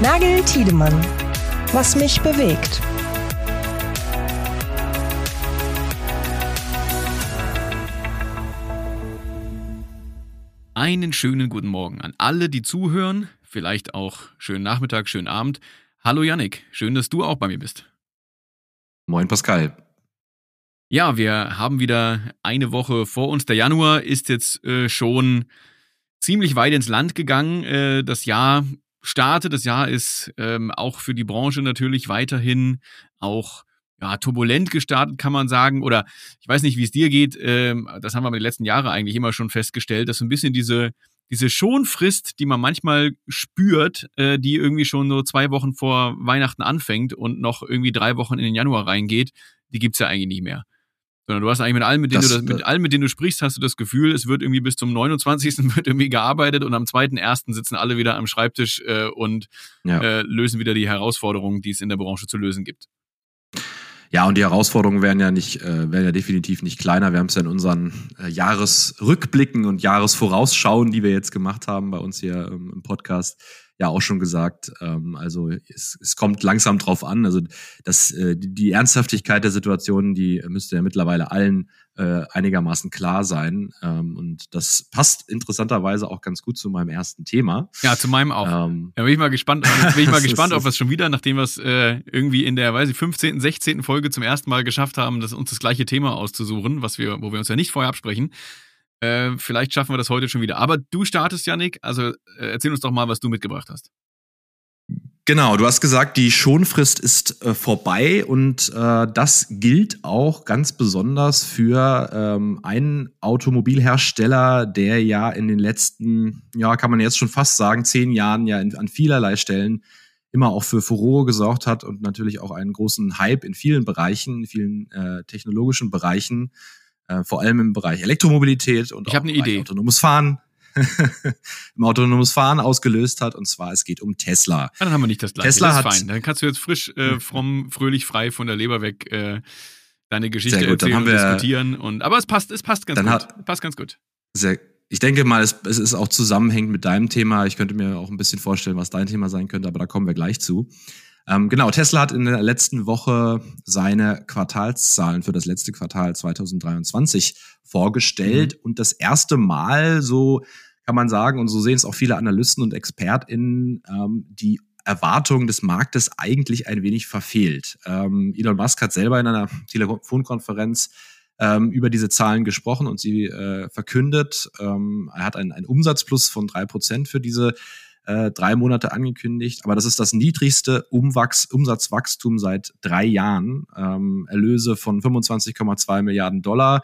Nagel Tiedemann. Was mich bewegt. Einen schönen guten Morgen an alle, die zuhören. Vielleicht auch schönen Nachmittag, schönen Abend. Hallo Yannick, schön, dass du auch bei mir bist. Moin Pascal. Ja, wir haben wieder eine Woche vor uns. Der Januar ist jetzt äh, schon ziemlich weit ins Land gegangen. Äh, das Jahr startet. Das Jahr ist ähm, auch für die Branche natürlich weiterhin auch ja, turbulent gestartet, kann man sagen. Oder ich weiß nicht, wie es dir geht. Ähm, das haben wir in den letzten Jahren eigentlich immer schon festgestellt, dass so ein bisschen diese, diese Schonfrist, die man manchmal spürt, äh, die irgendwie schon so zwei Wochen vor Weihnachten anfängt und noch irgendwie drei Wochen in den Januar reingeht, die gibt's ja eigentlich nicht mehr. Sondern du hast eigentlich mit allen, mit denen das, du das, mit allen, mit denen du sprichst, hast du das Gefühl, es wird irgendwie bis zum 29. wird irgendwie gearbeitet und am 2.1. sitzen alle wieder am Schreibtisch äh, und ja. äh, lösen wieder die Herausforderungen, die es in der Branche zu lösen gibt. Ja, und die Herausforderungen werden ja nicht, äh, werden ja definitiv nicht kleiner. Wir haben es ja in unseren äh, Jahresrückblicken und Jahresvorausschauen, die wir jetzt gemacht haben bei uns hier ähm, im Podcast, ja auch schon gesagt. Ähm, also es, es kommt langsam drauf an. Also das, äh, die, die Ernsthaftigkeit der Situation, die müsste ja mittlerweile allen äh, einigermaßen klar sein. Ähm, und das passt interessanterweise auch ganz gut zu meinem ersten Thema. Ja, zu meinem auch. Ähm, ja, bin ich mal gespannt, bin ich mal gespannt, ob wir es schon wieder, nachdem wir es äh, irgendwie in der, weiß ich, 15., 16. Folge zum ersten Mal geschafft haben, das, uns das gleiche Thema auszusuchen, was wir, wo wir uns ja nicht vorher absprechen. Äh, vielleicht schaffen wir das heute schon wieder. Aber du startest, Janik. Also äh, erzähl uns doch mal, was du mitgebracht hast. Genau, du hast gesagt, die Schonfrist ist äh, vorbei und äh, das gilt auch ganz besonders für ähm, einen Automobilhersteller, der ja in den letzten, ja, kann man jetzt schon fast sagen, zehn Jahren ja in, an vielerlei Stellen immer auch für Furore gesorgt hat und natürlich auch einen großen Hype in vielen Bereichen, in vielen äh, technologischen Bereichen äh, vor allem im Bereich Elektromobilität und ich auch eine Idee. autonomes Fahren. im autonomes Fahren ausgelöst hat. Und zwar, es geht um Tesla. Ja, dann haben wir nicht das gleiche. Tesla das ist hat, fein. Dann kannst du jetzt frisch, äh, fromm, fröhlich, frei von der Leber weg äh, deine Geschichte gut, erzählen und wir, diskutieren. Und, aber es passt, es passt ganz gut. Hat, passt ganz gut. Sehr, ich denke mal, es, es ist auch zusammenhängend mit deinem Thema. Ich könnte mir auch ein bisschen vorstellen, was dein Thema sein könnte, aber da kommen wir gleich zu. Ähm, genau, Tesla hat in der letzten Woche seine Quartalszahlen für das letzte Quartal 2023 vorgestellt mhm. und das erste Mal, so kann man sagen, und so sehen es auch viele Analysten und ExpertInnen, ähm, die Erwartungen des Marktes eigentlich ein wenig verfehlt. Ähm, Elon Musk hat selber in einer Telefonkonferenz ähm, über diese Zahlen gesprochen und sie äh, verkündet. Ähm, er hat einen, einen Umsatzplus von drei Prozent für diese äh, drei Monate angekündigt, aber das ist das niedrigste Umwachs Umsatzwachstum seit drei Jahren. Ähm, Erlöse von 25,2 Milliarden Dollar,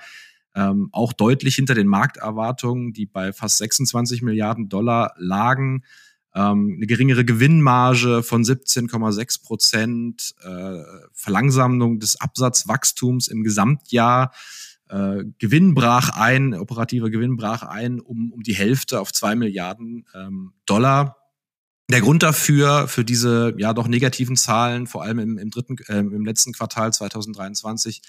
ähm, auch deutlich hinter den Markterwartungen, die bei fast 26 Milliarden Dollar lagen. Ähm, eine geringere Gewinnmarge von 17,6 Prozent, äh, Verlangsamung des Absatzwachstums im Gesamtjahr. Äh, Gewinn brach ein, operativer Gewinn brach ein um, um die Hälfte auf zwei Milliarden ähm, Dollar. Der Grund dafür, für diese ja doch negativen Zahlen, vor allem im, im dritten, äh, im letzten Quartal 2023,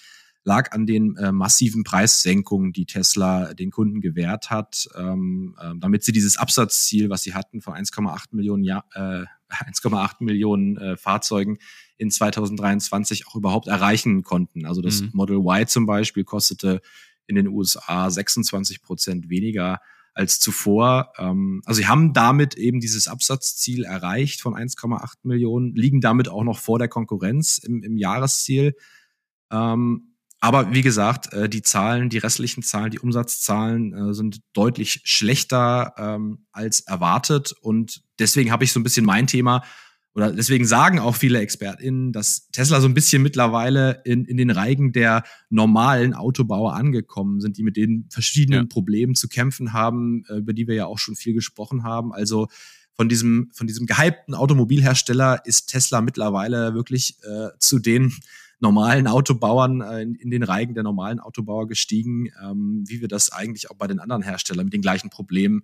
lag an den äh, massiven Preissenkungen, die Tesla den Kunden gewährt hat, ähm, äh, damit sie dieses Absatzziel, was sie hatten, von 1,8 Millionen, ja, äh, 1,8 Millionen äh, Fahrzeugen in 2023 auch überhaupt erreichen konnten. Also das mhm. Model Y zum Beispiel kostete in den USA 26 Prozent weniger als zuvor. Ähm, also sie haben damit eben dieses Absatzziel erreicht von 1,8 Millionen, liegen damit auch noch vor der Konkurrenz im, im Jahresziel. Ähm, aber wie gesagt, äh, die Zahlen, die restlichen Zahlen, die Umsatzzahlen äh, sind deutlich schlechter ähm, als erwartet. Und deswegen habe ich so ein bisschen mein Thema oder deswegen sagen auch viele ExpertInnen, dass Tesla so ein bisschen mittlerweile in, in den Reigen der normalen Autobauer angekommen sind, die mit den verschiedenen ja. Problemen zu kämpfen haben, äh, über die wir ja auch schon viel gesprochen haben. Also von diesem, von diesem gehypten Automobilhersteller ist Tesla mittlerweile wirklich äh, zu den normalen Autobauern äh, in, in, den Reigen der normalen Autobauer gestiegen, ähm, wie wir das eigentlich auch bei den anderen Herstellern mit den gleichen Problemen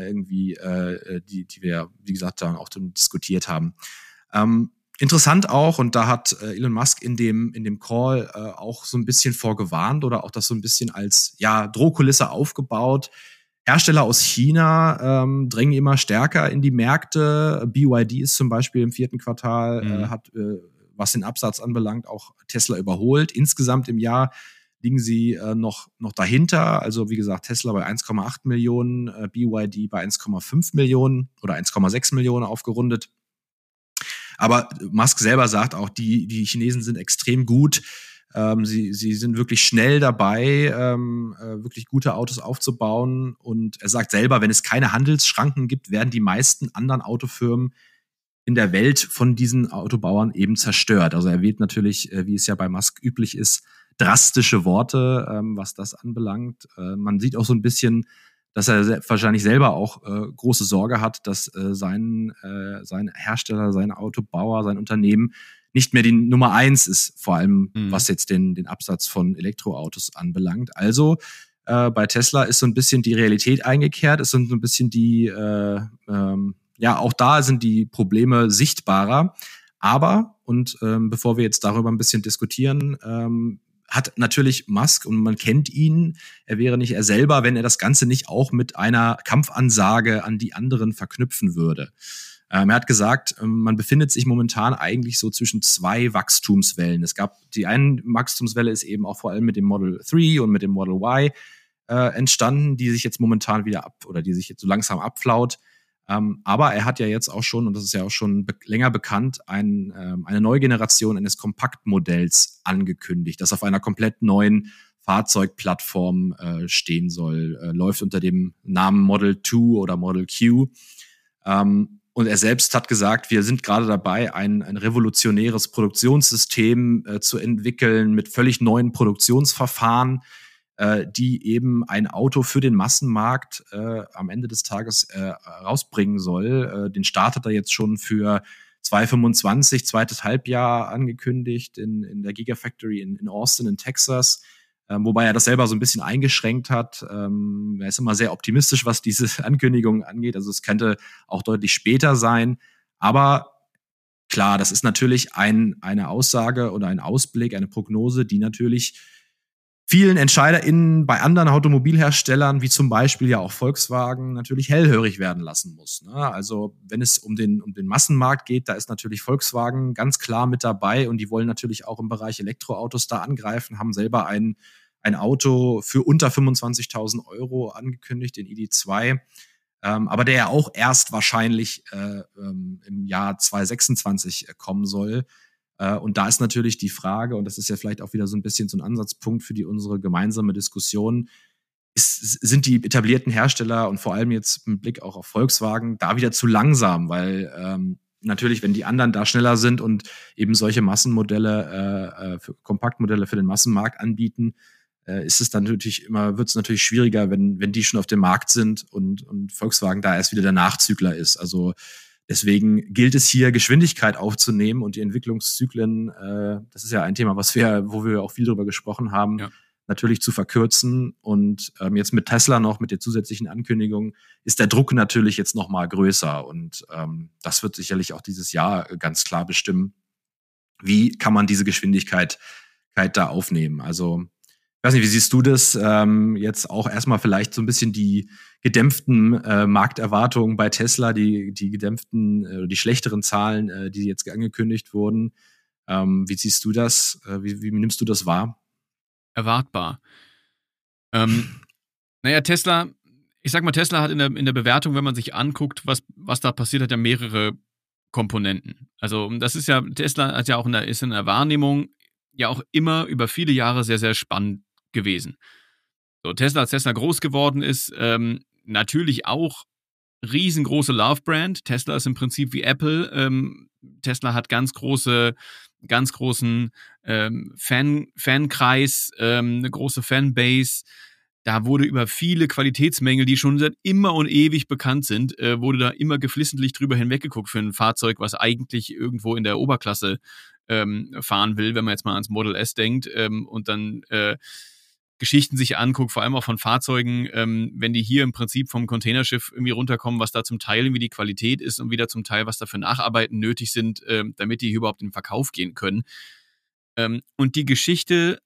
irgendwie, äh, äh, die, die wir, wie gesagt, dann auch diskutiert haben. Ähm, interessant auch, und da hat äh, Elon Musk in dem, in dem Call äh, auch so ein bisschen vorgewarnt oder auch das so ein bisschen als ja, Drohkulisse aufgebaut. Hersteller aus China ähm, drängen immer stärker in die Märkte. BYD ist zum Beispiel im vierten Quartal, mhm. äh, hat, äh, was den Absatz anbelangt, auch Tesla überholt. Insgesamt im Jahr liegen sie äh, noch, noch dahinter. Also wie gesagt, Tesla bei 1,8 Millionen, äh, BYD bei 1,5 Millionen oder 1,6 Millionen aufgerundet. Aber Musk selber sagt auch, die, die Chinesen sind extrem gut. Ähm, sie, sie sind wirklich schnell dabei, ähm, äh, wirklich gute Autos aufzubauen. Und er sagt selber, wenn es keine Handelsschranken gibt, werden die meisten anderen Autofirmen in der Welt von diesen Autobauern eben zerstört. Also er wählt natürlich, äh, wie es ja bei Musk üblich ist, drastische Worte, ähm, was das anbelangt. Äh, man sieht auch so ein bisschen, dass er wahrscheinlich selber auch äh, große Sorge hat, dass äh, sein, äh, sein Hersteller, sein Autobauer, sein Unternehmen nicht mehr die Nummer eins ist, vor allem mhm. was jetzt den, den Absatz von Elektroautos anbelangt. Also äh, bei Tesla ist so ein bisschen die Realität eingekehrt, es sind so ein bisschen die, äh, ähm, ja, auch da sind die Probleme sichtbarer. Aber, und ähm, bevor wir jetzt darüber ein bisschen diskutieren, ähm, hat natürlich Musk und man kennt ihn. Er wäre nicht er selber, wenn er das Ganze nicht auch mit einer Kampfansage an die anderen verknüpfen würde. Ähm, er hat gesagt, ähm, man befindet sich momentan eigentlich so zwischen zwei Wachstumswellen. Es gab die eine Wachstumswelle ist eben auch vor allem mit dem Model 3 und mit dem Model Y äh, entstanden, die sich jetzt momentan wieder ab oder die sich jetzt so langsam abflaut. Ähm, aber er hat ja jetzt auch schon, und das ist ja auch schon be länger bekannt, ein, ähm, eine neue Generation eines Kompaktmodells angekündigt, das auf einer komplett neuen Fahrzeugplattform äh, stehen soll. Äh, läuft unter dem Namen Model 2 oder Model Q. Ähm, und er selbst hat gesagt, wir sind gerade dabei, ein, ein revolutionäres Produktionssystem äh, zu entwickeln mit völlig neuen Produktionsverfahren, äh, die eben ein Auto für den Massenmarkt äh, am Ende des Tages äh, rausbringen soll. Äh, den startet er jetzt schon für 2025, zweites Halbjahr angekündigt in, in der Gigafactory in, in Austin in Texas. Ähm, wobei er das selber so ein bisschen eingeschränkt hat. Ähm, er ist immer sehr optimistisch, was diese Ankündigungen angeht. Also es könnte auch deutlich später sein. Aber klar, das ist natürlich ein, eine Aussage oder ein Ausblick, eine Prognose, die natürlich vielen EntscheiderInnen bei anderen Automobilherstellern, wie zum Beispiel ja auch Volkswagen, natürlich hellhörig werden lassen muss. Ne? Also wenn es um den, um den Massenmarkt geht, da ist natürlich Volkswagen ganz klar mit dabei und die wollen natürlich auch im Bereich Elektroautos da angreifen, haben selber ein, ein Auto für unter 25.000 Euro angekündigt, den ID2. Ähm, aber der ja auch erst wahrscheinlich äh, ähm, im Jahr 2026 kommen soll. Äh, und da ist natürlich die Frage, und das ist ja vielleicht auch wieder so ein bisschen so ein Ansatzpunkt für die unsere gemeinsame Diskussion, ist, sind die etablierten Hersteller und vor allem jetzt mit Blick auch auf Volkswagen da wieder zu langsam, weil ähm, natürlich, wenn die anderen da schneller sind und eben solche Massenmodelle, äh, äh für Kompaktmodelle für den Massenmarkt anbieten, äh, ist es dann natürlich immer, wird es natürlich schwieriger, wenn, wenn die schon auf dem Markt sind und, und Volkswagen da erst wieder der Nachzügler ist. Also Deswegen gilt es hier, Geschwindigkeit aufzunehmen und die Entwicklungszyklen, äh, das ist ja ein Thema, was wir, wo wir auch viel darüber gesprochen haben, ja. natürlich zu verkürzen. Und ähm, jetzt mit Tesla noch, mit der zusätzlichen Ankündigung, ist der Druck natürlich jetzt noch mal größer. Und ähm, das wird sicherlich auch dieses Jahr ganz klar bestimmen. Wie kann man diese Geschwindigkeit da aufnehmen? Also weiß nicht, wie siehst du das? Ähm, jetzt auch erstmal vielleicht so ein bisschen die gedämpften äh, Markterwartungen bei Tesla, die, die gedämpften, äh, die schlechteren Zahlen, äh, die jetzt angekündigt wurden. Ähm, wie siehst du das? Äh, wie, wie nimmst du das wahr? Erwartbar. Ähm, naja, Tesla, ich sag mal, Tesla hat in der, in der Bewertung, wenn man sich anguckt, was, was da passiert, hat ja mehrere Komponenten. Also das ist ja, Tesla hat ja auch in der, ist in der Wahrnehmung ja auch immer über viele Jahre sehr, sehr spannend gewesen. So, Tesla, als Tesla groß geworden ist, ähm, natürlich auch riesengroße Love-Brand. Tesla ist im Prinzip wie Apple. Ähm, Tesla hat ganz große, ganz großen ähm, Fan, Fankreis, ähm, eine große Fanbase. Da wurde über viele Qualitätsmängel, die schon seit immer und ewig bekannt sind, äh, wurde da immer geflissentlich drüber hinweggeguckt für ein Fahrzeug, was eigentlich irgendwo in der Oberklasse ähm, fahren will, wenn man jetzt mal ans Model S denkt ähm, und dann äh, Geschichten sich anguckt, vor allem auch von Fahrzeugen, ähm, wenn die hier im Prinzip vom Containerschiff irgendwie runterkommen, was da zum Teil irgendwie die Qualität ist und wieder zum Teil, was da für Nacharbeiten nötig sind, ähm, damit die überhaupt in den Verkauf gehen können. Ähm, und die Geschichte,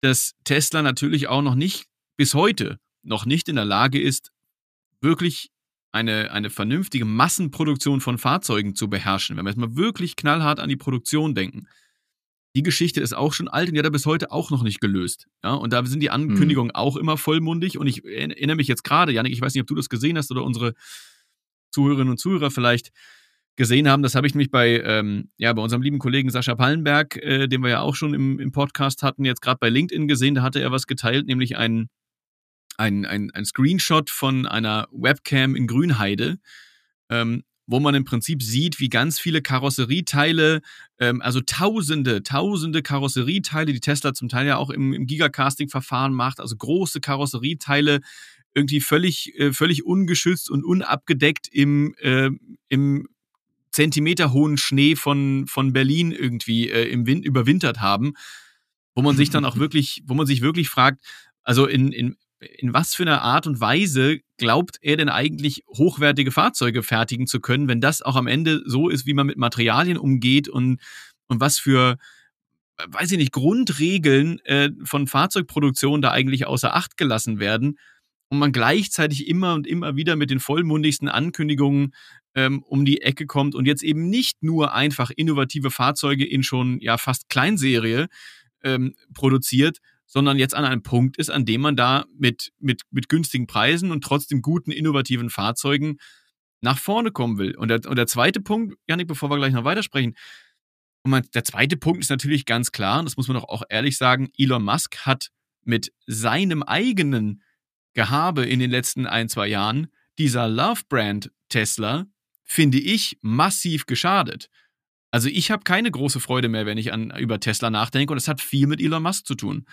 dass Tesla natürlich auch noch nicht bis heute noch nicht in der Lage ist, wirklich eine, eine vernünftige Massenproduktion von Fahrzeugen zu beherrschen, wenn wir jetzt mal wirklich knallhart an die Produktion denken, die Geschichte ist auch schon alt und die hat er bis heute auch noch nicht gelöst. Ja, und da sind die Ankündigungen mhm. auch immer vollmundig. Und ich erinnere mich jetzt gerade, Janik, ich weiß nicht, ob du das gesehen hast oder unsere Zuhörerinnen und Zuhörer vielleicht gesehen haben. Das habe ich nämlich bei, ähm, ja, bei unserem lieben Kollegen Sascha Pallenberg, äh, den wir ja auch schon im, im Podcast hatten, jetzt gerade bei LinkedIn gesehen. Da hatte er was geteilt, nämlich ein, ein, ein, ein Screenshot von einer Webcam in Grünheide. Ähm, wo man im Prinzip sieht, wie ganz viele Karosserieteile, ähm, also tausende, tausende Karosserieteile, die Tesla zum Teil ja auch im, im Gigacasting-Verfahren macht, also große Karosserieteile, irgendwie völlig, äh, völlig ungeschützt und unabgedeckt im, äh, im Zentimeter hohen Schnee von, von Berlin irgendwie äh, im Wind überwintert haben, wo man sich dann auch wirklich, wo man sich wirklich fragt, also in, in in was für einer Art und Weise glaubt er denn eigentlich hochwertige Fahrzeuge fertigen zu können, wenn das auch am Ende so ist, wie man mit Materialien umgeht und, und was für, weiß ich nicht, Grundregeln äh, von Fahrzeugproduktion da eigentlich außer Acht gelassen werden und man gleichzeitig immer und immer wieder mit den vollmundigsten Ankündigungen ähm, um die Ecke kommt und jetzt eben nicht nur einfach innovative Fahrzeuge in schon ja fast Kleinserie ähm, produziert, sondern jetzt an einem Punkt ist, an dem man da mit, mit, mit günstigen Preisen und trotzdem guten, innovativen Fahrzeugen nach vorne kommen will. Und der, und der zweite Punkt, Janik, bevor wir gleich noch weitersprechen, und man, der zweite Punkt ist natürlich ganz klar, und das muss man doch auch ehrlich sagen, Elon Musk hat mit seinem eigenen Gehabe in den letzten ein, zwei Jahren dieser Love-Brand Tesla, finde ich, massiv geschadet. Also ich habe keine große Freude mehr, wenn ich an, über Tesla nachdenke und es hat viel mit Elon Musk zu tun.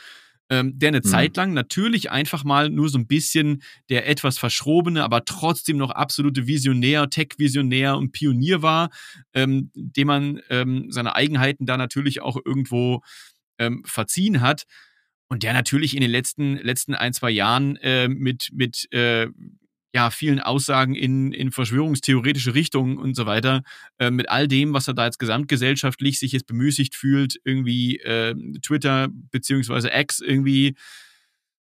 Ähm, der eine mhm. Zeit lang natürlich einfach mal nur so ein bisschen der etwas verschrobene, aber trotzdem noch absolute Visionär, Tech-Visionär und Pionier war, ähm, dem man ähm, seine Eigenheiten da natürlich auch irgendwo ähm, verziehen hat. Und der natürlich in den letzten, letzten ein, zwei Jahren äh, mit, mit äh, ja, vielen Aussagen in, in verschwörungstheoretische Richtungen und so weiter, äh, mit all dem, was er da jetzt gesamtgesellschaftlich sich jetzt bemüßigt fühlt, irgendwie äh, Twitter beziehungsweise X irgendwie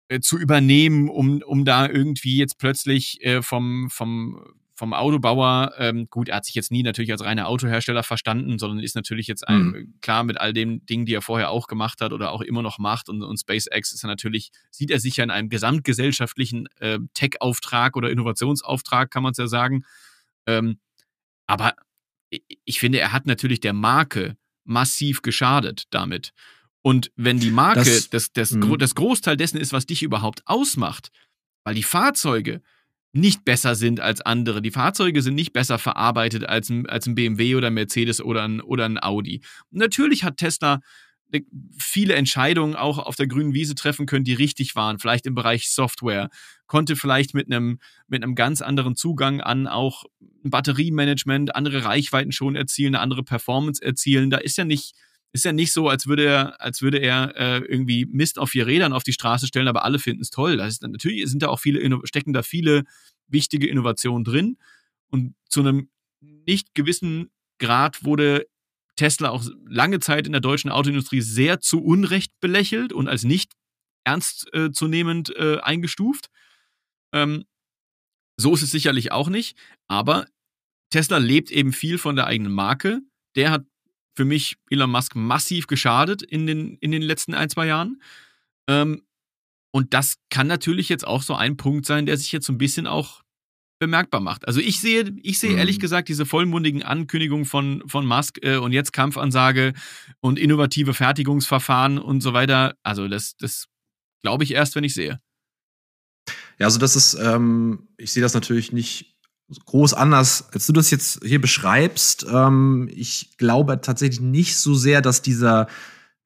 äh, zu übernehmen, um, um da irgendwie jetzt plötzlich äh, vom, vom vom Autobauer, ähm, gut, er hat sich jetzt nie natürlich als reiner Autohersteller verstanden, sondern ist natürlich jetzt ein, mhm. klar mit all den Dingen, die er vorher auch gemacht hat oder auch immer noch macht und, und SpaceX ist er natürlich, sieht er sich ja in einem gesamtgesellschaftlichen äh, Tech-Auftrag oder Innovationsauftrag, kann man es ja sagen. Ähm, aber ich finde, er hat natürlich der Marke massiv geschadet damit. Und wenn die Marke das, das, das, mhm. das Großteil dessen ist, was dich überhaupt ausmacht, weil die Fahrzeuge, nicht besser sind als andere. Die Fahrzeuge sind nicht besser verarbeitet als ein, als ein BMW oder ein Mercedes oder ein, oder ein Audi. natürlich hat Tesla äh, viele Entscheidungen auch auf der grünen Wiese treffen können, die richtig waren, vielleicht im Bereich Software, konnte vielleicht mit einem, mit einem ganz anderen Zugang an auch Batteriemanagement, andere Reichweiten schon erzielen, eine andere Performance erzielen. Da ist ja nicht, ist ja nicht so, als würde er, als würde er äh, irgendwie Mist auf vier Rädern auf die Straße stellen, aber alle finden es toll. Das ist, natürlich sind da auch viele, stecken da viele wichtige Innovationen drin. Und zu einem nicht gewissen Grad wurde Tesla auch lange Zeit in der deutschen Autoindustrie sehr zu Unrecht belächelt und als nicht ernstzunehmend äh, äh, eingestuft. Ähm, so ist es sicherlich auch nicht, aber Tesla lebt eben viel von der eigenen Marke. Der hat für mich Elon Musk massiv geschadet in den, in den letzten ein, zwei Jahren. Ähm, und das kann natürlich jetzt auch so ein Punkt sein, der sich jetzt so ein bisschen auch bemerkbar macht. Also ich sehe, ich sehe mhm. ehrlich gesagt diese vollmundigen Ankündigungen von, von Musk äh, und jetzt Kampfansage und innovative Fertigungsverfahren und so weiter. Also das, das glaube ich erst, wenn ich sehe. Ja, also das ist, ähm, ich sehe das natürlich nicht groß anders, als du das jetzt hier beschreibst. Ähm, ich glaube tatsächlich nicht so sehr, dass dieser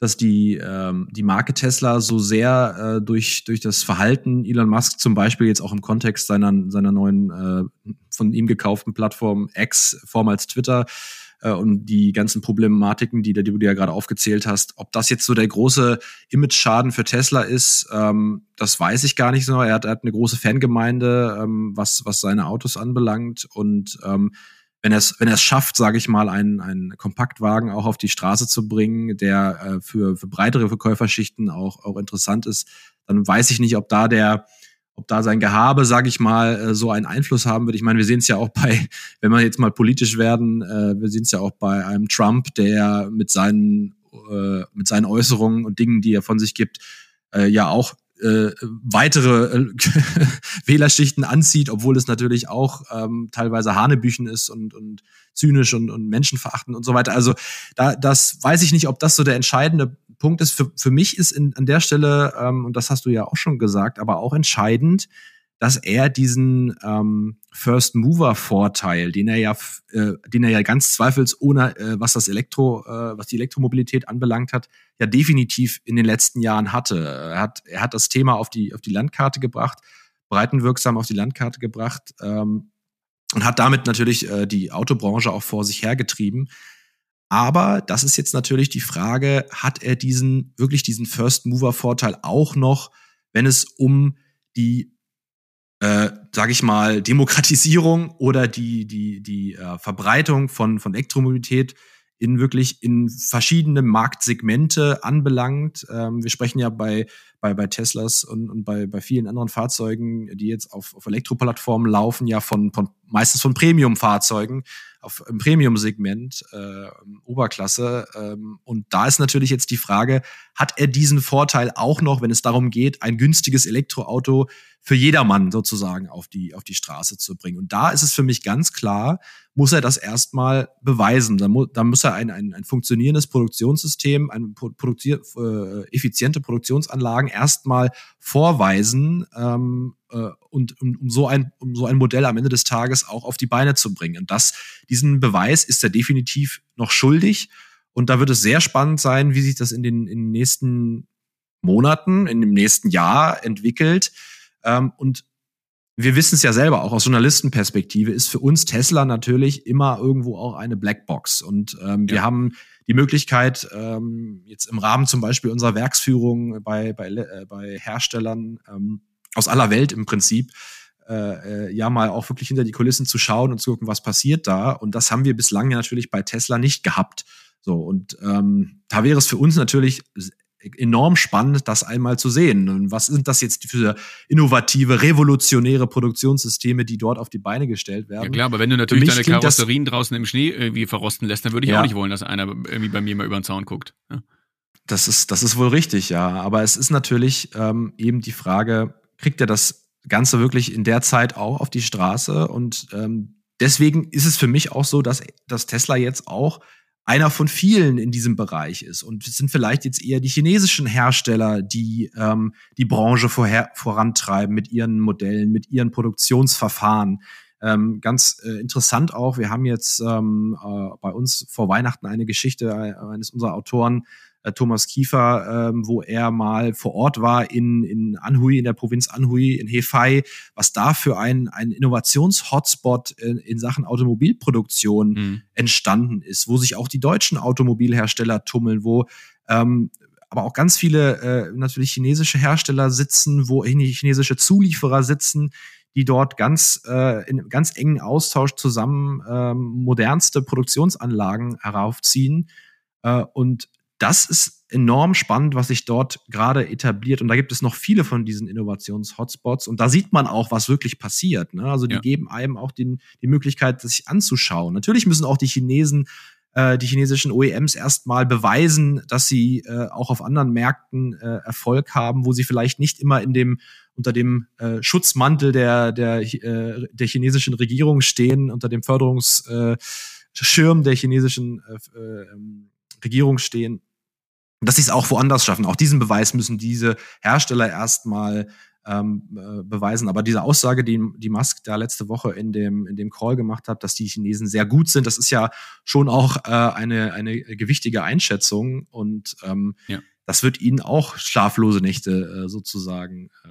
dass die, ähm, die Marke Tesla so sehr äh, durch, durch das Verhalten Elon Musk zum Beispiel jetzt auch im Kontext seiner, seiner neuen äh, von ihm gekauften Plattform X, vormals Twitter, äh, und die ganzen Problematiken, die, die du ja gerade aufgezählt hast, ob das jetzt so der große Image-Schaden für Tesla ist, ähm, das weiß ich gar nicht so. Er hat, er hat eine große Fangemeinde, ähm, was, was seine Autos anbelangt. Und ähm, wenn er es wenn schafft, sage ich mal, einen, einen Kompaktwagen auch auf die Straße zu bringen, der äh, für, für breitere Verkäuferschichten auch, auch interessant ist, dann weiß ich nicht, ob da der ob da sein Gehabe, sage ich mal, äh, so einen Einfluss haben wird. Ich meine, wir sehen es ja auch bei, wenn wir jetzt mal politisch werden, äh, wir sehen es ja auch bei einem Trump, der mit seinen, äh, mit seinen Äußerungen und Dingen, die er von sich gibt, ja auch äh, weitere äh, Wählerschichten anzieht, obwohl es natürlich auch ähm, teilweise Hanebüchen ist und, und zynisch und, und menschenverachtend und so weiter. Also da, das weiß ich nicht, ob das so der entscheidende Punkt ist. Für, für mich ist in, an der Stelle, ähm, und das hast du ja auch schon gesagt, aber auch entscheidend, dass er diesen ähm, First Mover Vorteil, den er ja, äh, den er ja ganz zweifelsohne, äh, was das Elektro, äh, was die Elektromobilität anbelangt hat, ja definitiv in den letzten Jahren hatte. Er hat, er hat das Thema auf die auf die Landkarte gebracht, breitenwirksam auf die Landkarte gebracht ähm, und hat damit natürlich äh, die Autobranche auch vor sich hergetrieben. Aber das ist jetzt natürlich die Frage, hat er diesen wirklich diesen First Mover Vorteil auch noch, wenn es um die äh, sage ich mal, Demokratisierung oder die, die, die äh, Verbreitung von, von Elektromobilität in wirklich in verschiedene Marktsegmente anbelangt. Ähm, wir sprechen ja bei, bei, bei Teslas und, und bei, bei vielen anderen Fahrzeugen, die jetzt auf, auf Elektroplattformen laufen, ja von, von meistens von Premium-Fahrzeugen auf im Premium-Segment, äh, Oberklasse. Ähm, und da ist natürlich jetzt die Frage, hat er diesen Vorteil auch noch, wenn es darum geht, ein günstiges Elektroauto für jedermann sozusagen auf die, auf die Straße zu bringen? Und da ist es für mich ganz klar, muss er das erstmal beweisen. Da, mu da muss er ein, ein, ein funktionierendes Produktionssystem, ein produzier äh, effiziente Produktionsanlagen erstmal vorweisen ähm, äh, und um, um, so ein, um so ein Modell am Ende des Tages auch auf die Beine zu bringen. Und das, diesen Beweis ist er definitiv noch schuldig. Und da wird es sehr spannend sein, wie sich das in den, in den nächsten Monaten, in dem nächsten Jahr entwickelt. Ähm, und wir wissen es ja selber, auch aus Journalistenperspektive ist für uns Tesla natürlich immer irgendwo auch eine Blackbox. Und ähm, wir haben die Möglichkeit, ähm, jetzt im Rahmen zum Beispiel unserer Werksführung bei, bei, äh, bei Herstellern ähm, aus aller Welt im Prinzip, äh, äh, ja mal auch wirklich hinter die Kulissen zu schauen und zu gucken, was passiert da. Und das haben wir bislang ja natürlich bei Tesla nicht gehabt. So, und ähm, da wäre es für uns natürlich enorm spannend, das einmal zu sehen. Und was sind das jetzt für innovative, revolutionäre Produktionssysteme, die dort auf die Beine gestellt werden? Ja klar, aber wenn du natürlich deine Karosserien draußen im Schnee irgendwie verrosten lässt, dann würde ich ja. auch nicht wollen, dass einer irgendwie bei mir mal über den Zaun guckt. Ja. Das ist, das ist wohl richtig, ja. Aber es ist natürlich ähm, eben die Frage, kriegt er das Ganze wirklich in der Zeit auch auf die Straße? Und ähm, deswegen ist es für mich auch so, dass, dass Tesla jetzt auch einer von vielen in diesem Bereich ist. Und es sind vielleicht jetzt eher die chinesischen Hersteller, die ähm, die Branche vorher, vorantreiben mit ihren Modellen, mit ihren Produktionsverfahren. Ähm, ganz äh, interessant auch, wir haben jetzt ähm, äh, bei uns vor Weihnachten eine Geschichte äh, eines unserer Autoren Thomas Kiefer, ähm, wo er mal vor Ort war in, in Anhui, in der Provinz Anhui, in Hefei, was da für ein, ein Innovations-Hotspot in, in Sachen Automobilproduktion mhm. entstanden ist, wo sich auch die deutschen Automobilhersteller tummeln, wo ähm, aber auch ganz viele äh, natürlich chinesische Hersteller sitzen, wo chinesische Zulieferer sitzen, die dort ganz äh, in ganz engen Austausch zusammen ähm, modernste Produktionsanlagen heraufziehen. Äh, und das ist enorm spannend, was sich dort gerade etabliert. Und da gibt es noch viele von diesen Innovations-Hotspots. Und da sieht man auch, was wirklich passiert. Ne? Also die ja. geben einem auch den, die Möglichkeit, sich anzuschauen. Natürlich müssen auch die Chinesen äh, die chinesischen OEMs erstmal beweisen, dass sie äh, auch auf anderen Märkten äh, Erfolg haben, wo sie vielleicht nicht immer in dem unter dem äh, Schutzmantel der der äh, der chinesischen Regierung stehen, unter dem Förderungsschirm äh, der chinesischen äh, äh, Regierung stehen dass sie es auch woanders schaffen. Auch diesen Beweis müssen diese Hersteller erstmal ähm, äh, beweisen. Aber diese Aussage, die, die Musk da letzte Woche in dem, in dem Call gemacht hat, dass die Chinesen sehr gut sind, das ist ja schon auch äh, eine, eine gewichtige Einschätzung. Und ähm, ja. das wird ihnen auch schlaflose Nächte äh, sozusagen äh,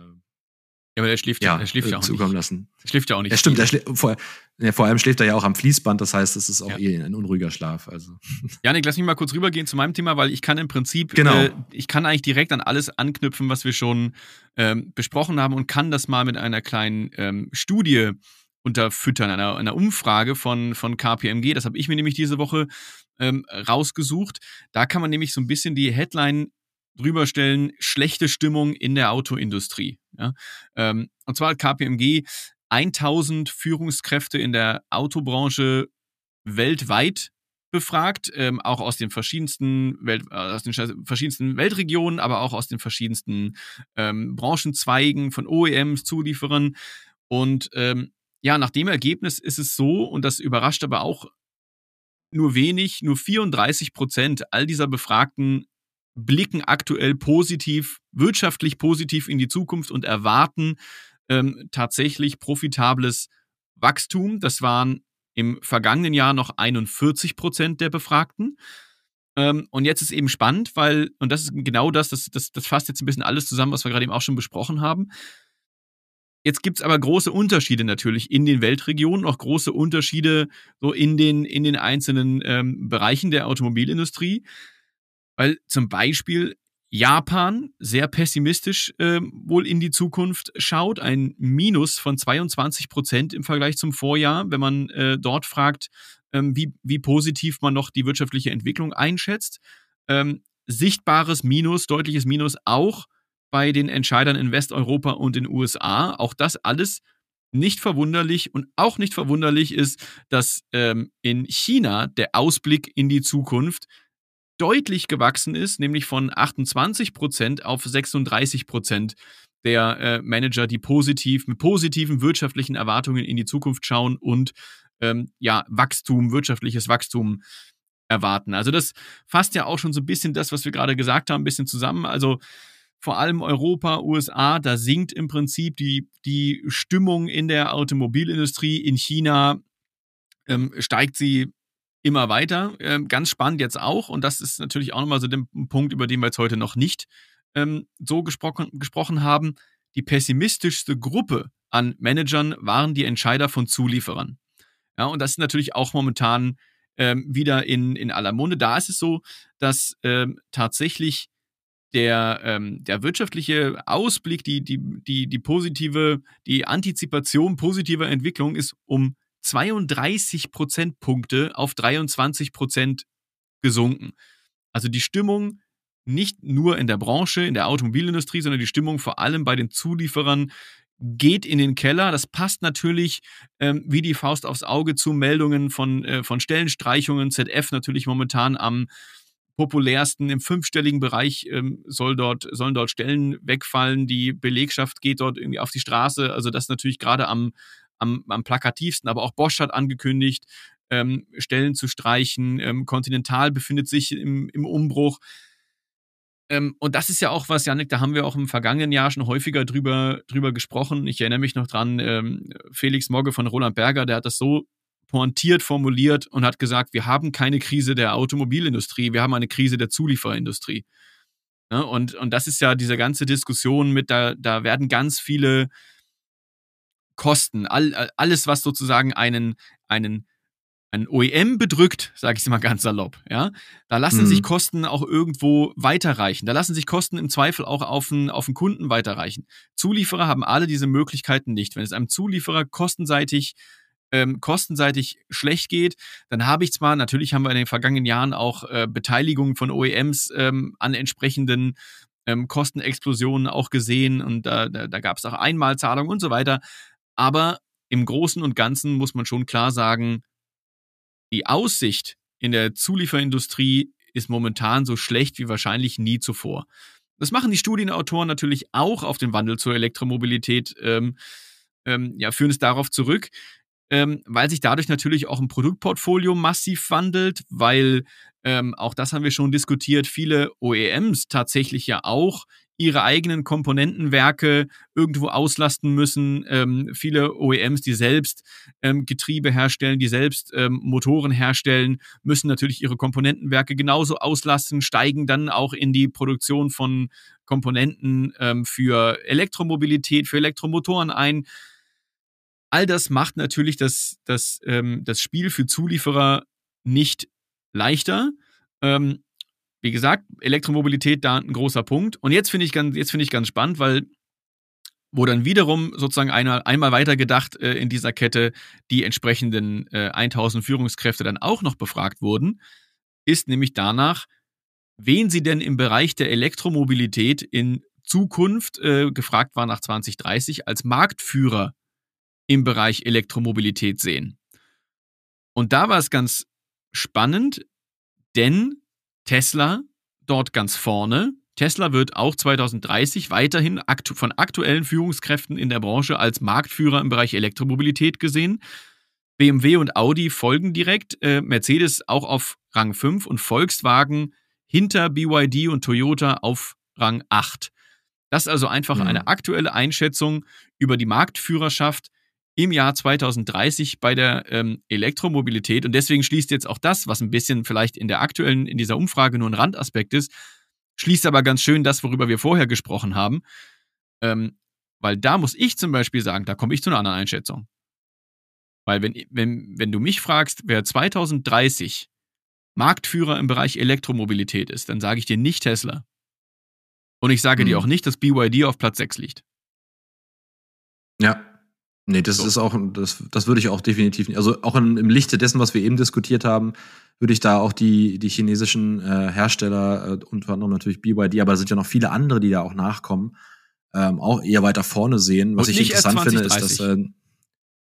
ja, aber er schläft ja, er schläft ja auch zukommen nicht. lassen. Er schläft ja auch nicht. Ja, stimmt. Er vor, ja, vor allem schläft er ja auch am Fließband. Das heißt, es ist auch ja. eh ein unruhiger Schlaf. Also. Janik, lass mich mal kurz rübergehen zu meinem Thema, weil ich kann im Prinzip, genau. Äh, ich kann eigentlich direkt an alles anknüpfen, was wir schon ähm, besprochen haben und kann das mal mit einer kleinen ähm, Studie unterfüttern, einer, einer Umfrage von, von KPMG. Das habe ich mir nämlich diese Woche ähm, rausgesucht. Da kann man nämlich so ein bisschen die Headline drüber stellen, schlechte Stimmung in der Autoindustrie. Ja? Ähm, und zwar hat KPMG 1000 Führungskräfte in der Autobranche weltweit befragt, ähm, auch aus den verschiedensten Welt, äh, aus den verschiedensten Weltregionen, aber auch aus den verschiedensten ähm, Branchenzweigen von OEMs, Zulieferern. Und ähm, ja, nach dem Ergebnis ist es so, und das überrascht aber auch nur wenig, nur 34 Prozent all dieser Befragten blicken aktuell positiv, wirtschaftlich positiv in die Zukunft und erwarten ähm, tatsächlich profitables Wachstum. Das waren im vergangenen Jahr noch 41 Prozent der Befragten. Ähm, und jetzt ist eben spannend, weil, und das ist genau das, das, das, das fasst jetzt ein bisschen alles zusammen, was wir gerade eben auch schon besprochen haben. Jetzt gibt es aber große Unterschiede natürlich in den Weltregionen, auch große Unterschiede so in den, in den einzelnen ähm, Bereichen der Automobilindustrie. Weil zum Beispiel Japan sehr pessimistisch äh, wohl in die Zukunft schaut, ein Minus von 22 Prozent im Vergleich zum Vorjahr, wenn man äh, dort fragt, ähm, wie, wie positiv man noch die wirtschaftliche Entwicklung einschätzt. Ähm, sichtbares Minus, deutliches Minus auch bei den Entscheidern in Westeuropa und in den USA. Auch das alles nicht verwunderlich und auch nicht verwunderlich ist, dass ähm, in China der Ausblick in die Zukunft deutlich gewachsen ist, nämlich von 28 Prozent auf 36 Prozent der äh, Manager, die positiv mit positiven wirtschaftlichen Erwartungen in die Zukunft schauen und ähm, ja Wachstum, wirtschaftliches Wachstum erwarten. Also das fasst ja auch schon so ein bisschen das, was wir gerade gesagt haben, ein bisschen zusammen. Also vor allem Europa, USA, da sinkt im Prinzip die, die Stimmung in der Automobilindustrie. In China ähm, steigt sie immer weiter. Ähm, ganz spannend jetzt auch, und das ist natürlich auch nochmal so der Punkt, über den wir jetzt heute noch nicht ähm, so gesprochen, gesprochen haben. Die pessimistischste Gruppe an Managern waren die Entscheider von Zulieferern. Ja, und das ist natürlich auch momentan ähm, wieder in, in aller Munde. Da ist es so, dass ähm, tatsächlich der, ähm, der wirtschaftliche Ausblick, die, die, die, die positive, die Antizipation positiver Entwicklung ist um 32 Prozentpunkte auf 23 Prozent gesunken. Also die Stimmung nicht nur in der Branche, in der Automobilindustrie, sondern die Stimmung vor allem bei den Zulieferern geht in den Keller. Das passt natürlich ähm, wie die Faust aufs Auge zu Meldungen von, äh, von Stellenstreichungen. ZF natürlich momentan am populärsten im fünfstelligen Bereich ähm, soll dort, sollen dort Stellen wegfallen. Die Belegschaft geht dort irgendwie auf die Straße. Also das natürlich gerade am, am, am plakativsten. Aber auch Bosch hat angekündigt, ähm, Stellen zu streichen. Ähm, Continental befindet sich im, im Umbruch. Ähm, und das ist ja auch was, Janik, da haben wir auch im vergangenen Jahr schon häufiger drüber, drüber gesprochen. Ich erinnere mich noch dran, ähm, Felix Mogge von Roland Berger, der hat das so pointiert formuliert und hat gesagt, wir haben keine Krise der Automobilindustrie, wir haben eine Krise der Zulieferindustrie. Ja, und, und das ist ja diese ganze Diskussion mit, da, da werden ganz viele Kosten, all, alles, was sozusagen einen, einen ein OEM bedrückt, sage ich mal ganz salopp, ja, da lassen mhm. sich Kosten auch irgendwo weiterreichen. Da lassen sich Kosten im Zweifel auch auf den, auf den Kunden weiterreichen. Zulieferer haben alle diese Möglichkeiten nicht. Wenn es einem Zulieferer kostenseitig ähm, kostenseitig schlecht geht, dann habe ich zwar, natürlich haben wir in den vergangenen Jahren auch äh, Beteiligungen von OEMs ähm, an entsprechenden ähm, Kostenexplosionen auch gesehen und da, da, da gab es auch Einmalzahlungen und so weiter. Aber im Großen und Ganzen muss man schon klar sagen, die Aussicht in der Zulieferindustrie ist momentan so schlecht wie wahrscheinlich nie zuvor. Das machen die Studienautoren natürlich auch auf den Wandel zur Elektromobilität, ähm, ähm, ja, führen es darauf zurück, ähm, weil sich dadurch natürlich auch ein Produktportfolio massiv wandelt, weil ähm, auch das haben wir schon diskutiert, viele OEMs tatsächlich ja auch ihre eigenen Komponentenwerke irgendwo auslasten müssen. Ähm, viele OEMs, die selbst ähm, Getriebe herstellen, die selbst ähm, Motoren herstellen, müssen natürlich ihre Komponentenwerke genauso auslasten, steigen dann auch in die Produktion von Komponenten ähm, für Elektromobilität, für Elektromotoren ein. All das macht natürlich das, das, ähm, das Spiel für Zulieferer nicht leichter. Ähm, wie gesagt, Elektromobilität da ein großer Punkt. Und jetzt finde ich ganz, finde ich ganz spannend, weil wo dann wiederum sozusagen einmal, einmal weiter gedacht äh, in dieser Kette die entsprechenden äh, 1000 Führungskräfte dann auch noch befragt wurden, ist nämlich danach, wen sie denn im Bereich der Elektromobilität in Zukunft, äh, gefragt war nach 2030, als Marktführer im Bereich Elektromobilität sehen. Und da war es ganz spannend, denn Tesla dort ganz vorne. Tesla wird auch 2030 weiterhin aktu von aktuellen Führungskräften in der Branche als Marktführer im Bereich Elektromobilität gesehen. BMW und Audi folgen direkt, äh, Mercedes auch auf Rang 5 und Volkswagen hinter BYD und Toyota auf Rang 8. Das ist also einfach mhm. eine aktuelle Einschätzung über die Marktführerschaft im Jahr 2030 bei der ähm, Elektromobilität. Und deswegen schließt jetzt auch das, was ein bisschen vielleicht in der aktuellen, in dieser Umfrage nur ein Randaspekt ist, schließt aber ganz schön das, worüber wir vorher gesprochen haben. Ähm, weil da muss ich zum Beispiel sagen, da komme ich zu einer anderen Einschätzung. Weil wenn, wenn, wenn du mich fragst, wer 2030 Marktführer im Bereich Elektromobilität ist, dann sage ich dir nicht Tesla. Und ich sage hm. dir auch nicht, dass BYD auf Platz 6 liegt. Ja, Nee, das so. ist auch, das, das würde ich auch definitiv nicht. Also auch in, im Lichte dessen, was wir eben diskutiert haben, würde ich da auch die, die chinesischen äh, Hersteller, äh, unter anderem natürlich BYD, aber es sind ja noch viele andere, die da auch nachkommen, ähm, auch eher weiter vorne sehen. Was Und ich interessant finde, ist, dass äh,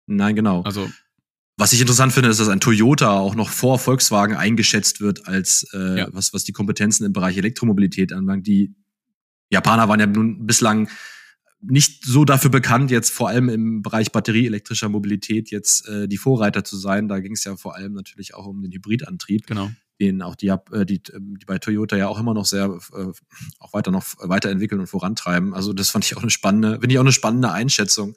nein, genau. Also was ich interessant finde, ist, dass ein Toyota auch noch vor Volkswagen eingeschätzt wird als äh, ja. was, was die Kompetenzen im Bereich Elektromobilität anbelangt. Die Japaner waren ja nun bislang nicht so dafür bekannt, jetzt vor allem im Bereich batterieelektrischer Mobilität jetzt äh, die Vorreiter zu sein. Da ging es ja vor allem natürlich auch um den Hybridantrieb, genau. den auch die, äh, die, die bei Toyota ja auch immer noch sehr äh, auch weiter noch weiterentwickeln und vorantreiben. Also das fand ich auch eine spannende, finde ich auch eine spannende Einschätzung,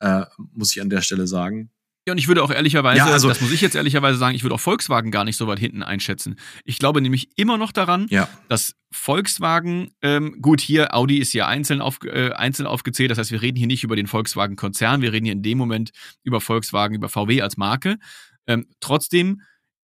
äh, muss ich an der Stelle sagen. Ja, und ich würde auch ehrlicherweise, ja, also, das muss ich jetzt ehrlicherweise sagen, ich würde auch Volkswagen gar nicht so weit hinten einschätzen. Ich glaube nämlich immer noch daran, ja. dass Volkswagen, ähm, gut, hier Audi ist hier einzeln, auf, äh, einzeln aufgezählt, das heißt, wir reden hier nicht über den Volkswagen-Konzern, wir reden hier in dem Moment über Volkswagen, über VW als Marke. Ähm, trotzdem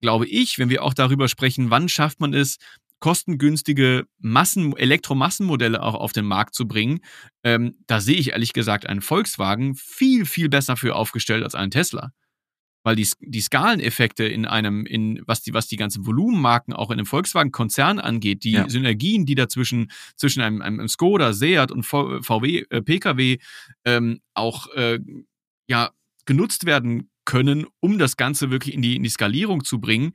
glaube ich, wenn wir auch darüber sprechen, wann schafft man es, kostengünstige Massen, Elektromassenmodelle auch auf den Markt zu bringen, ähm, da sehe ich ehrlich gesagt einen Volkswagen viel, viel besser für aufgestellt als einen Tesla. Weil die, die Skaleneffekte in einem, in, was die, was die ganzen Volumenmarken auch in einem Volkswagen-Konzern angeht, die ja. Synergien, die dazwischen, zwischen einem, einem Skoda, Seat und VW, äh, Pkw ähm, auch, äh, ja, genutzt werden können, um das Ganze wirklich in die, in die Skalierung zu bringen,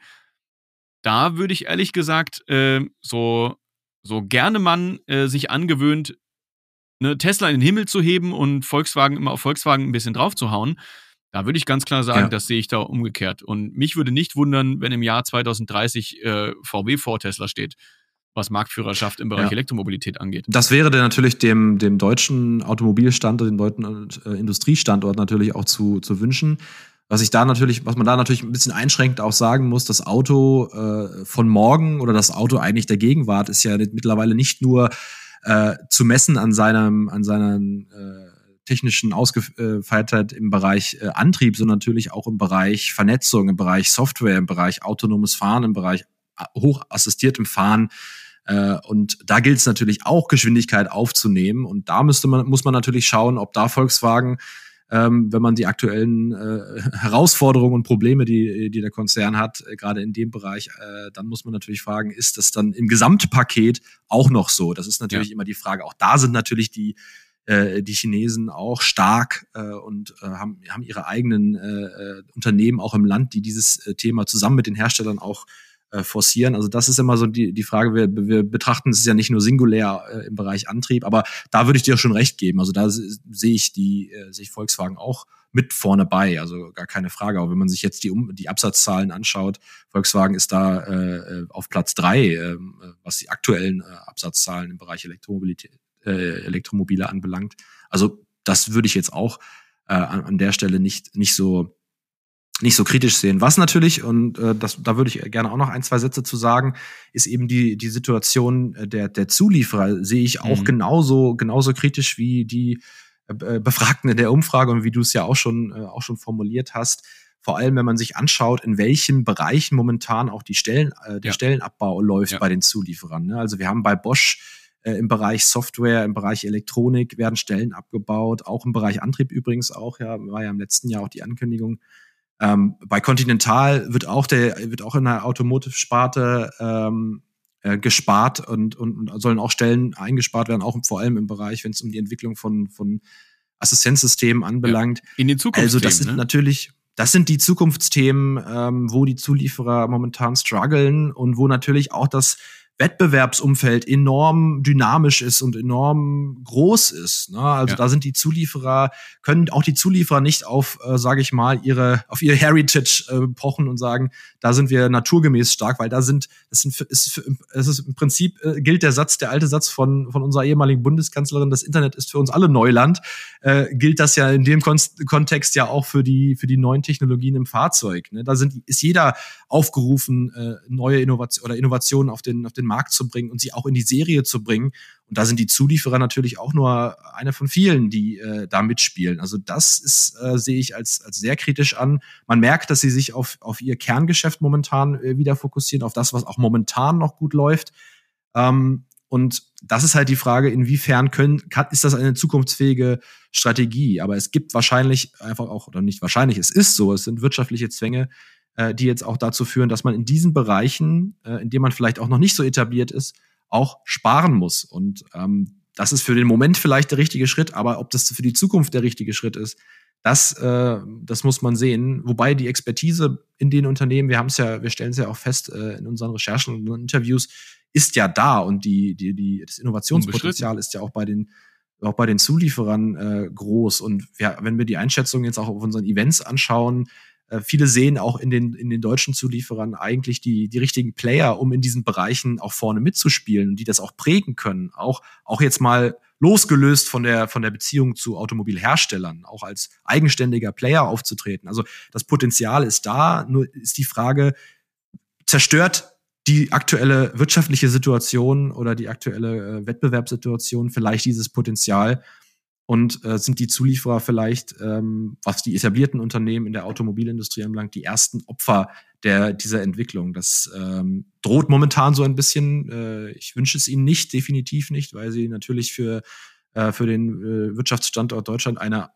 da würde ich ehrlich gesagt äh, so, so gerne man äh, sich angewöhnt, ne, Tesla in den Himmel zu heben und Volkswagen immer auf Volkswagen ein bisschen drauf zu hauen. Da würde ich ganz klar sagen, ja. das sehe ich da umgekehrt. Und mich würde nicht wundern, wenn im Jahr 2030 äh, VW vor Tesla steht, was Marktführerschaft im Bereich ja. Elektromobilität angeht. Das wäre dann natürlich dem, dem deutschen Automobilstandort, dem deutschen äh, Industriestandort natürlich auch zu, zu wünschen. Was ich da natürlich, was man da natürlich ein bisschen einschränkt auch sagen muss, das Auto äh, von morgen oder das Auto eigentlich der Gegenwart ist ja mittlerweile nicht nur äh, zu messen an seinem, an seinen äh, technischen Ausgefeiltheit im Bereich äh, Antrieb, sondern natürlich auch im Bereich Vernetzung, im Bereich Software, im Bereich autonomes Fahren, im Bereich äh, hochassistiertem Fahren. Äh, und da gilt es natürlich auch, Geschwindigkeit aufzunehmen. Und da müsste man, muss man natürlich schauen, ob da Volkswagen ähm, wenn man die aktuellen äh, Herausforderungen und Probleme, die, die der Konzern hat, äh, gerade in dem Bereich, äh, dann muss man natürlich fragen, ist das dann im Gesamtpaket auch noch so? Das ist natürlich ja. immer die Frage. Auch da sind natürlich die äh, die Chinesen auch stark äh, und äh, haben, haben ihre eigenen äh, äh Unternehmen auch im Land, die dieses äh, Thema zusammen mit den Herstellern auch äh, forcieren. Also das ist immer so die, die Frage, wir, wir betrachten es ja nicht nur singulär äh, im Bereich Antrieb, aber da würde ich dir schon recht geben. Also da sehe ich die, äh, sehe ich Volkswagen auch mit vorne bei, also gar keine Frage. Aber wenn man sich jetzt die, um, die Absatzzahlen anschaut, Volkswagen ist da äh, auf Platz drei, äh, was die aktuellen äh, Absatzzahlen im Bereich Elektromobilität, äh, Elektromobile anbelangt. Also das würde ich jetzt auch äh, an, an der Stelle nicht, nicht so nicht so kritisch sehen. Was natürlich, und äh, das, da würde ich gerne auch noch ein, zwei Sätze zu sagen, ist eben die, die Situation äh, der, der Zulieferer, sehe ich auch mhm. genauso, genauso kritisch wie die äh, Befragten in der Umfrage und wie du es ja auch schon, äh, auch schon formuliert hast. Vor allem, wenn man sich anschaut, in welchen Bereichen momentan auch die Stellen, äh, der ja. Stellenabbau läuft ja. bei den Zulieferern. Ne? Also wir haben bei Bosch äh, im Bereich Software, im Bereich Elektronik werden Stellen abgebaut, auch im Bereich Antrieb übrigens auch, ja, war ja im letzten Jahr auch die Ankündigung, ähm, bei Continental wird auch der wird auch in der Automotive-Sparte ähm, äh, gespart und, und, und sollen auch Stellen eingespart werden, auch vor allem im Bereich, wenn es um die Entwicklung von, von Assistenzsystemen anbelangt. Ja, in den Zukunftsthemen. Also das sind ne? natürlich, das sind die Zukunftsthemen, ähm, wo die Zulieferer momentan strugglen und wo natürlich auch das Wettbewerbsumfeld enorm dynamisch ist und enorm groß ist. Ne? Also ja. da sind die Zulieferer, können auch die Zulieferer nicht auf, äh, sage ich mal, ihre, auf ihr Heritage äh, pochen und sagen, da sind wir naturgemäß stark, weil da sind, das sind, ist, es ist im Prinzip äh, gilt der Satz, der alte Satz von, von unserer ehemaligen Bundeskanzlerin, das Internet ist für uns alle Neuland, äh, gilt das ja in dem Kon Kontext ja auch für die, für die neuen Technologien im Fahrzeug. Ne? Da sind, ist jeder aufgerufen, äh, neue Innovationen oder Innovationen auf den, auf den den Markt zu bringen und sie auch in die Serie zu bringen. Und da sind die Zulieferer natürlich auch nur eine von vielen, die äh, da mitspielen. Also das ist, äh, sehe ich als, als sehr kritisch an. Man merkt, dass sie sich auf, auf ihr Kerngeschäft momentan äh, wieder fokussieren, auf das, was auch momentan noch gut läuft. Ähm, und das ist halt die Frage, inwiefern können, kann, ist das eine zukunftsfähige Strategie? Aber es gibt wahrscheinlich einfach auch, oder nicht wahrscheinlich, es ist so, es sind wirtschaftliche Zwänge, äh, die jetzt auch dazu führen, dass man in diesen Bereichen, äh, in denen man vielleicht auch noch nicht so etabliert ist, auch sparen muss. Und ähm, das ist für den Moment vielleicht der richtige Schritt, aber ob das für die Zukunft der richtige Schritt ist, das, äh, das muss man sehen. Wobei die Expertise in den Unternehmen, wir haben es ja, wir stellen es ja auch fest äh, in unseren Recherchen und Interviews, ist ja da und die, die, die, das Innovationspotenzial ist ja auch bei den auch bei den Zulieferern äh, groß. Und ja, wenn wir die Einschätzung jetzt auch auf unseren Events anschauen, äh, viele sehen auch in den, in den deutschen Zulieferern eigentlich die, die richtigen Player, um in diesen Bereichen auch vorne mitzuspielen und die das auch prägen können. Auch, auch jetzt mal losgelöst von der, von der Beziehung zu Automobilherstellern, auch als eigenständiger Player aufzutreten. Also das Potenzial ist da, nur ist die Frage, zerstört die aktuelle wirtschaftliche Situation oder die aktuelle äh, Wettbewerbssituation vielleicht dieses Potenzial und äh, sind die Zulieferer vielleicht, ähm, was die etablierten Unternehmen in der Automobilindustrie anbelangt, die ersten Opfer der, dieser Entwicklung. Das ähm, droht momentan so ein bisschen. Äh, ich wünsche es ihnen nicht, definitiv nicht, weil sie natürlich für, äh, für den äh, Wirtschaftsstandort Deutschland eine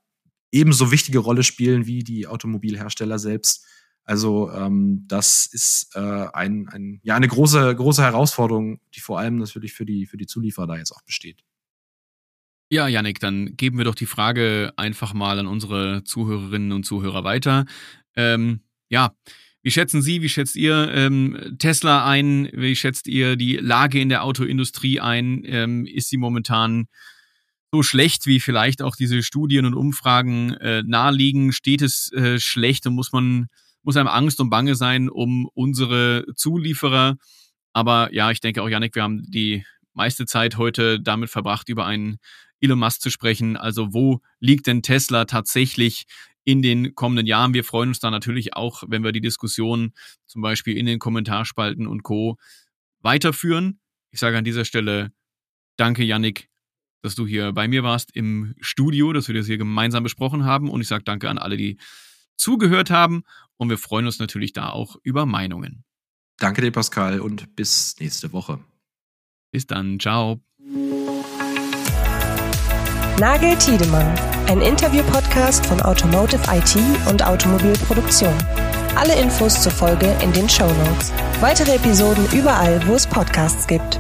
ebenso wichtige Rolle spielen wie die Automobilhersteller selbst. Also ähm, das ist äh, ein, ein, ja, eine große, große Herausforderung, die vor allem natürlich für die, für die Zulieferer da jetzt auch besteht. Ja, Yannick, dann geben wir doch die Frage einfach mal an unsere Zuhörerinnen und Zuhörer weiter. Ähm, ja, wie schätzen Sie, wie schätzt ihr ähm, Tesla ein? Wie schätzt ihr die Lage in der Autoindustrie ein? Ähm, ist sie momentan so schlecht, wie vielleicht auch diese Studien und Umfragen äh, naheliegen? Steht es äh, schlecht und muss man, muss einem Angst und Bange sein um unsere Zulieferer? Aber ja, ich denke auch, Yannick, wir haben die meiste Zeit heute damit verbracht, über einen Elon Musk zu sprechen. Also wo liegt denn Tesla tatsächlich in den kommenden Jahren? Wir freuen uns da natürlich auch, wenn wir die Diskussion zum Beispiel in den Kommentarspalten und Co. weiterführen. Ich sage an dieser Stelle danke, Yannick, dass du hier bei mir warst im Studio, dass wir das hier gemeinsam besprochen haben. Und ich sage danke an alle, die zugehört haben. Und wir freuen uns natürlich da auch über Meinungen. Danke dir, Pascal, und bis nächste Woche. Bis dann. Ciao. Nagel Tiedemann, ein Interview-Podcast von Automotive IT und Automobilproduktion. Alle Infos zur Folge in den Show Notes. Weitere Episoden überall, wo es Podcasts gibt.